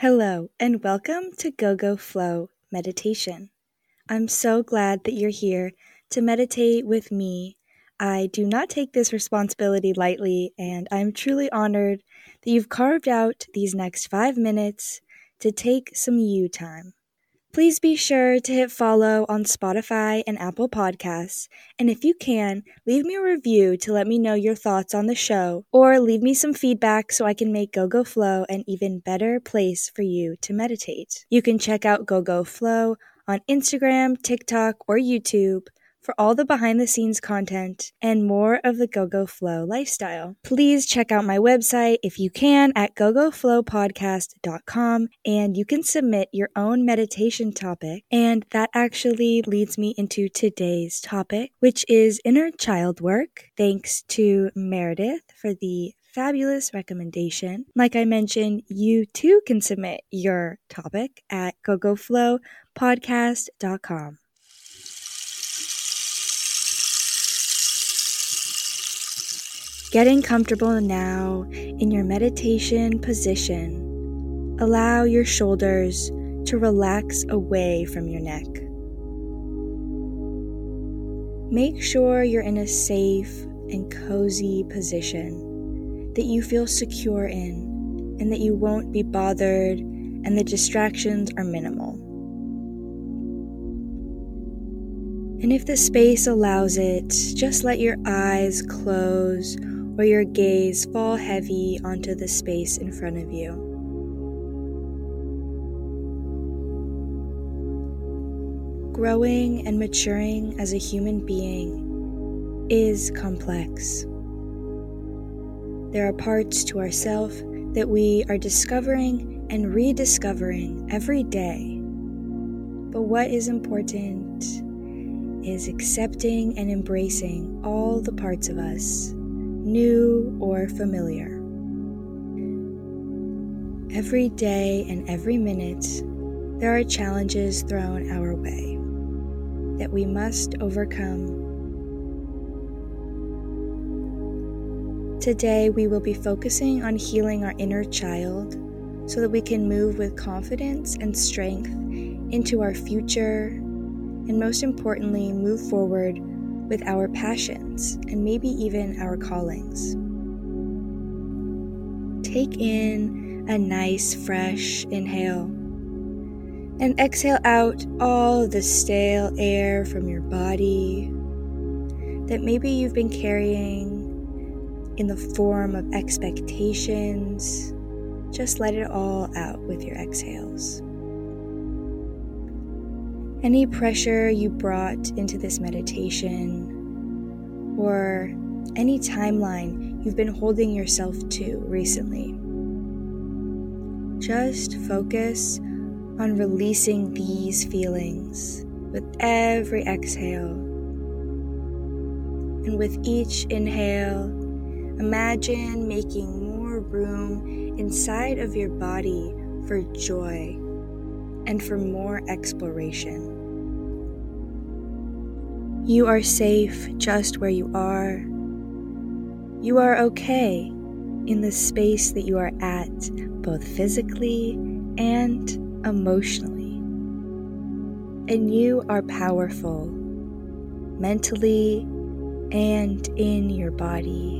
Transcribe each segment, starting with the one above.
Hello, and welcome to Go Go Flow Meditation. I'm so glad that you're here to meditate with me. I do not take this responsibility lightly, and I'm truly honored that you've carved out these next five minutes to take some you time. Please be sure to hit follow on Spotify and Apple Podcasts. And if you can, leave me a review to let me know your thoughts on the show, or leave me some feedback so I can make Go Go Flow an even better place for you to meditate. You can check out Go Go Flow on Instagram, TikTok, or YouTube for all the behind the scenes content and more of the Go Go Flow lifestyle. Please check out my website if you can at gogoflowpodcast.com and you can submit your own meditation topic. And that actually leads me into today's topic, which is inner child work. Thanks to Meredith for the fabulous recommendation. Like I mentioned, you too can submit your topic at gogoflowpodcast.com. Getting comfortable now in your meditation position, allow your shoulders to relax away from your neck. Make sure you're in a safe and cozy position that you feel secure in and that you won't be bothered and the distractions are minimal. And if the space allows it, just let your eyes close or your gaze fall heavy onto the space in front of you. Growing and maturing as a human being is complex. There are parts to ourself that we are discovering and rediscovering every day. But what is important is accepting and embracing all the parts of us new or familiar. Every day and every minute, there are challenges thrown our way that we must overcome. Today, we will be focusing on healing our inner child so that we can move with confidence and strength into our future, and most importantly, move forward with our passions and maybe even our callings. Take in a nice, fresh inhale and exhale out all the stale air from your body that maybe you've been carrying in the form of expectations. Just let it all out with your exhales. Any pressure you brought into this meditation, or any timeline you've been holding yourself to recently. Just focus on releasing these feelings with every exhale. And with each inhale, imagine making more room inside of your body for joy and for more exploration. You are safe just where you are. You are okay in the space that you are at, both physically and emotionally. And you are powerful mentally and in your body.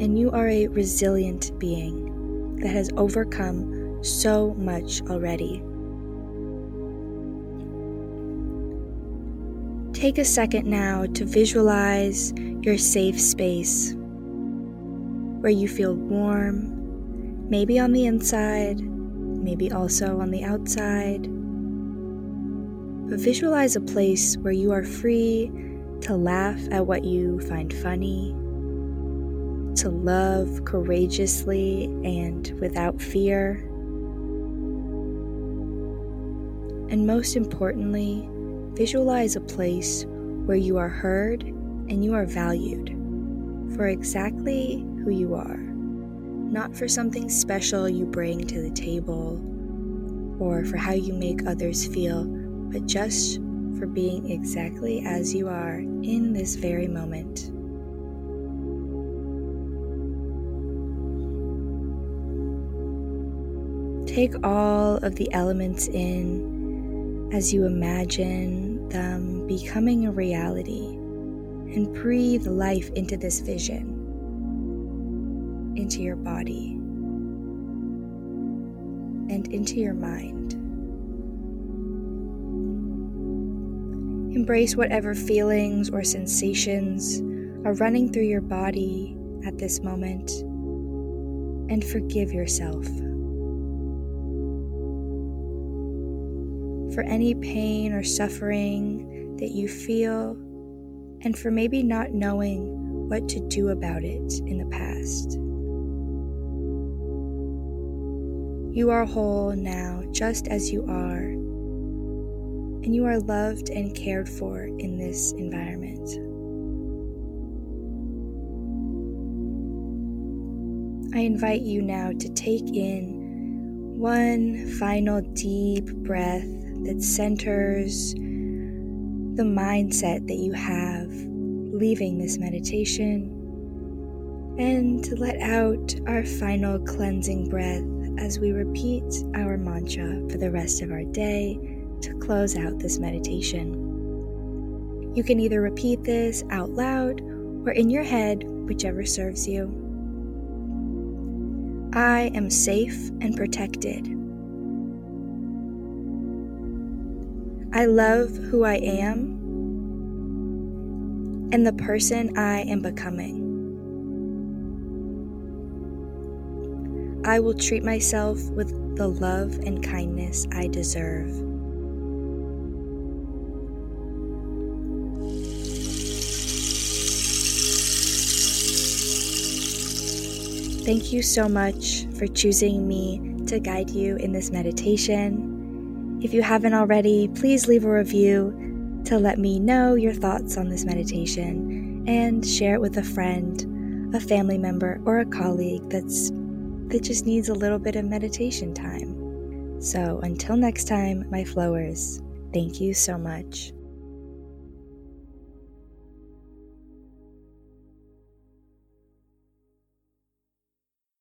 And you are a resilient being that has overcome so much already. Take a second now to visualize your safe space where you feel warm, maybe on the inside, maybe also on the outside. But visualize a place where you are free to laugh at what you find funny, to love courageously and without fear, and most importantly, Visualize a place where you are heard and you are valued for exactly who you are, not for something special you bring to the table or for how you make others feel, but just for being exactly as you are in this very moment. Take all of the elements in as you imagine them becoming a reality and breathe life into this vision, into your body, and into your mind. Embrace whatever feelings or sensations are running through your body at this moment and forgive yourself. For any pain or suffering that you feel, and for maybe not knowing what to do about it in the past. You are whole now, just as you are and you are loved and cared for in this environment. I invite you now to take in one final deep breath that centers the mindset that you have leaving this meditation, and to let out our final cleansing breath as we repeat our mantra for the rest of our day to close out this meditation. You can either repeat this out loud or in your head, whichever serves you. I am safe and protected. I love who I am and the person I am becoming. I will treat myself with the love and kindness I deserve. Thank you so much for choosing me to guide you in this meditation. If you haven't already, please leave a review to let me know your thoughts on this meditation and share it with a friend, a family member, or a colleague that's that just needs a little bit of meditation time. So until next time, my flowers, thank you so much.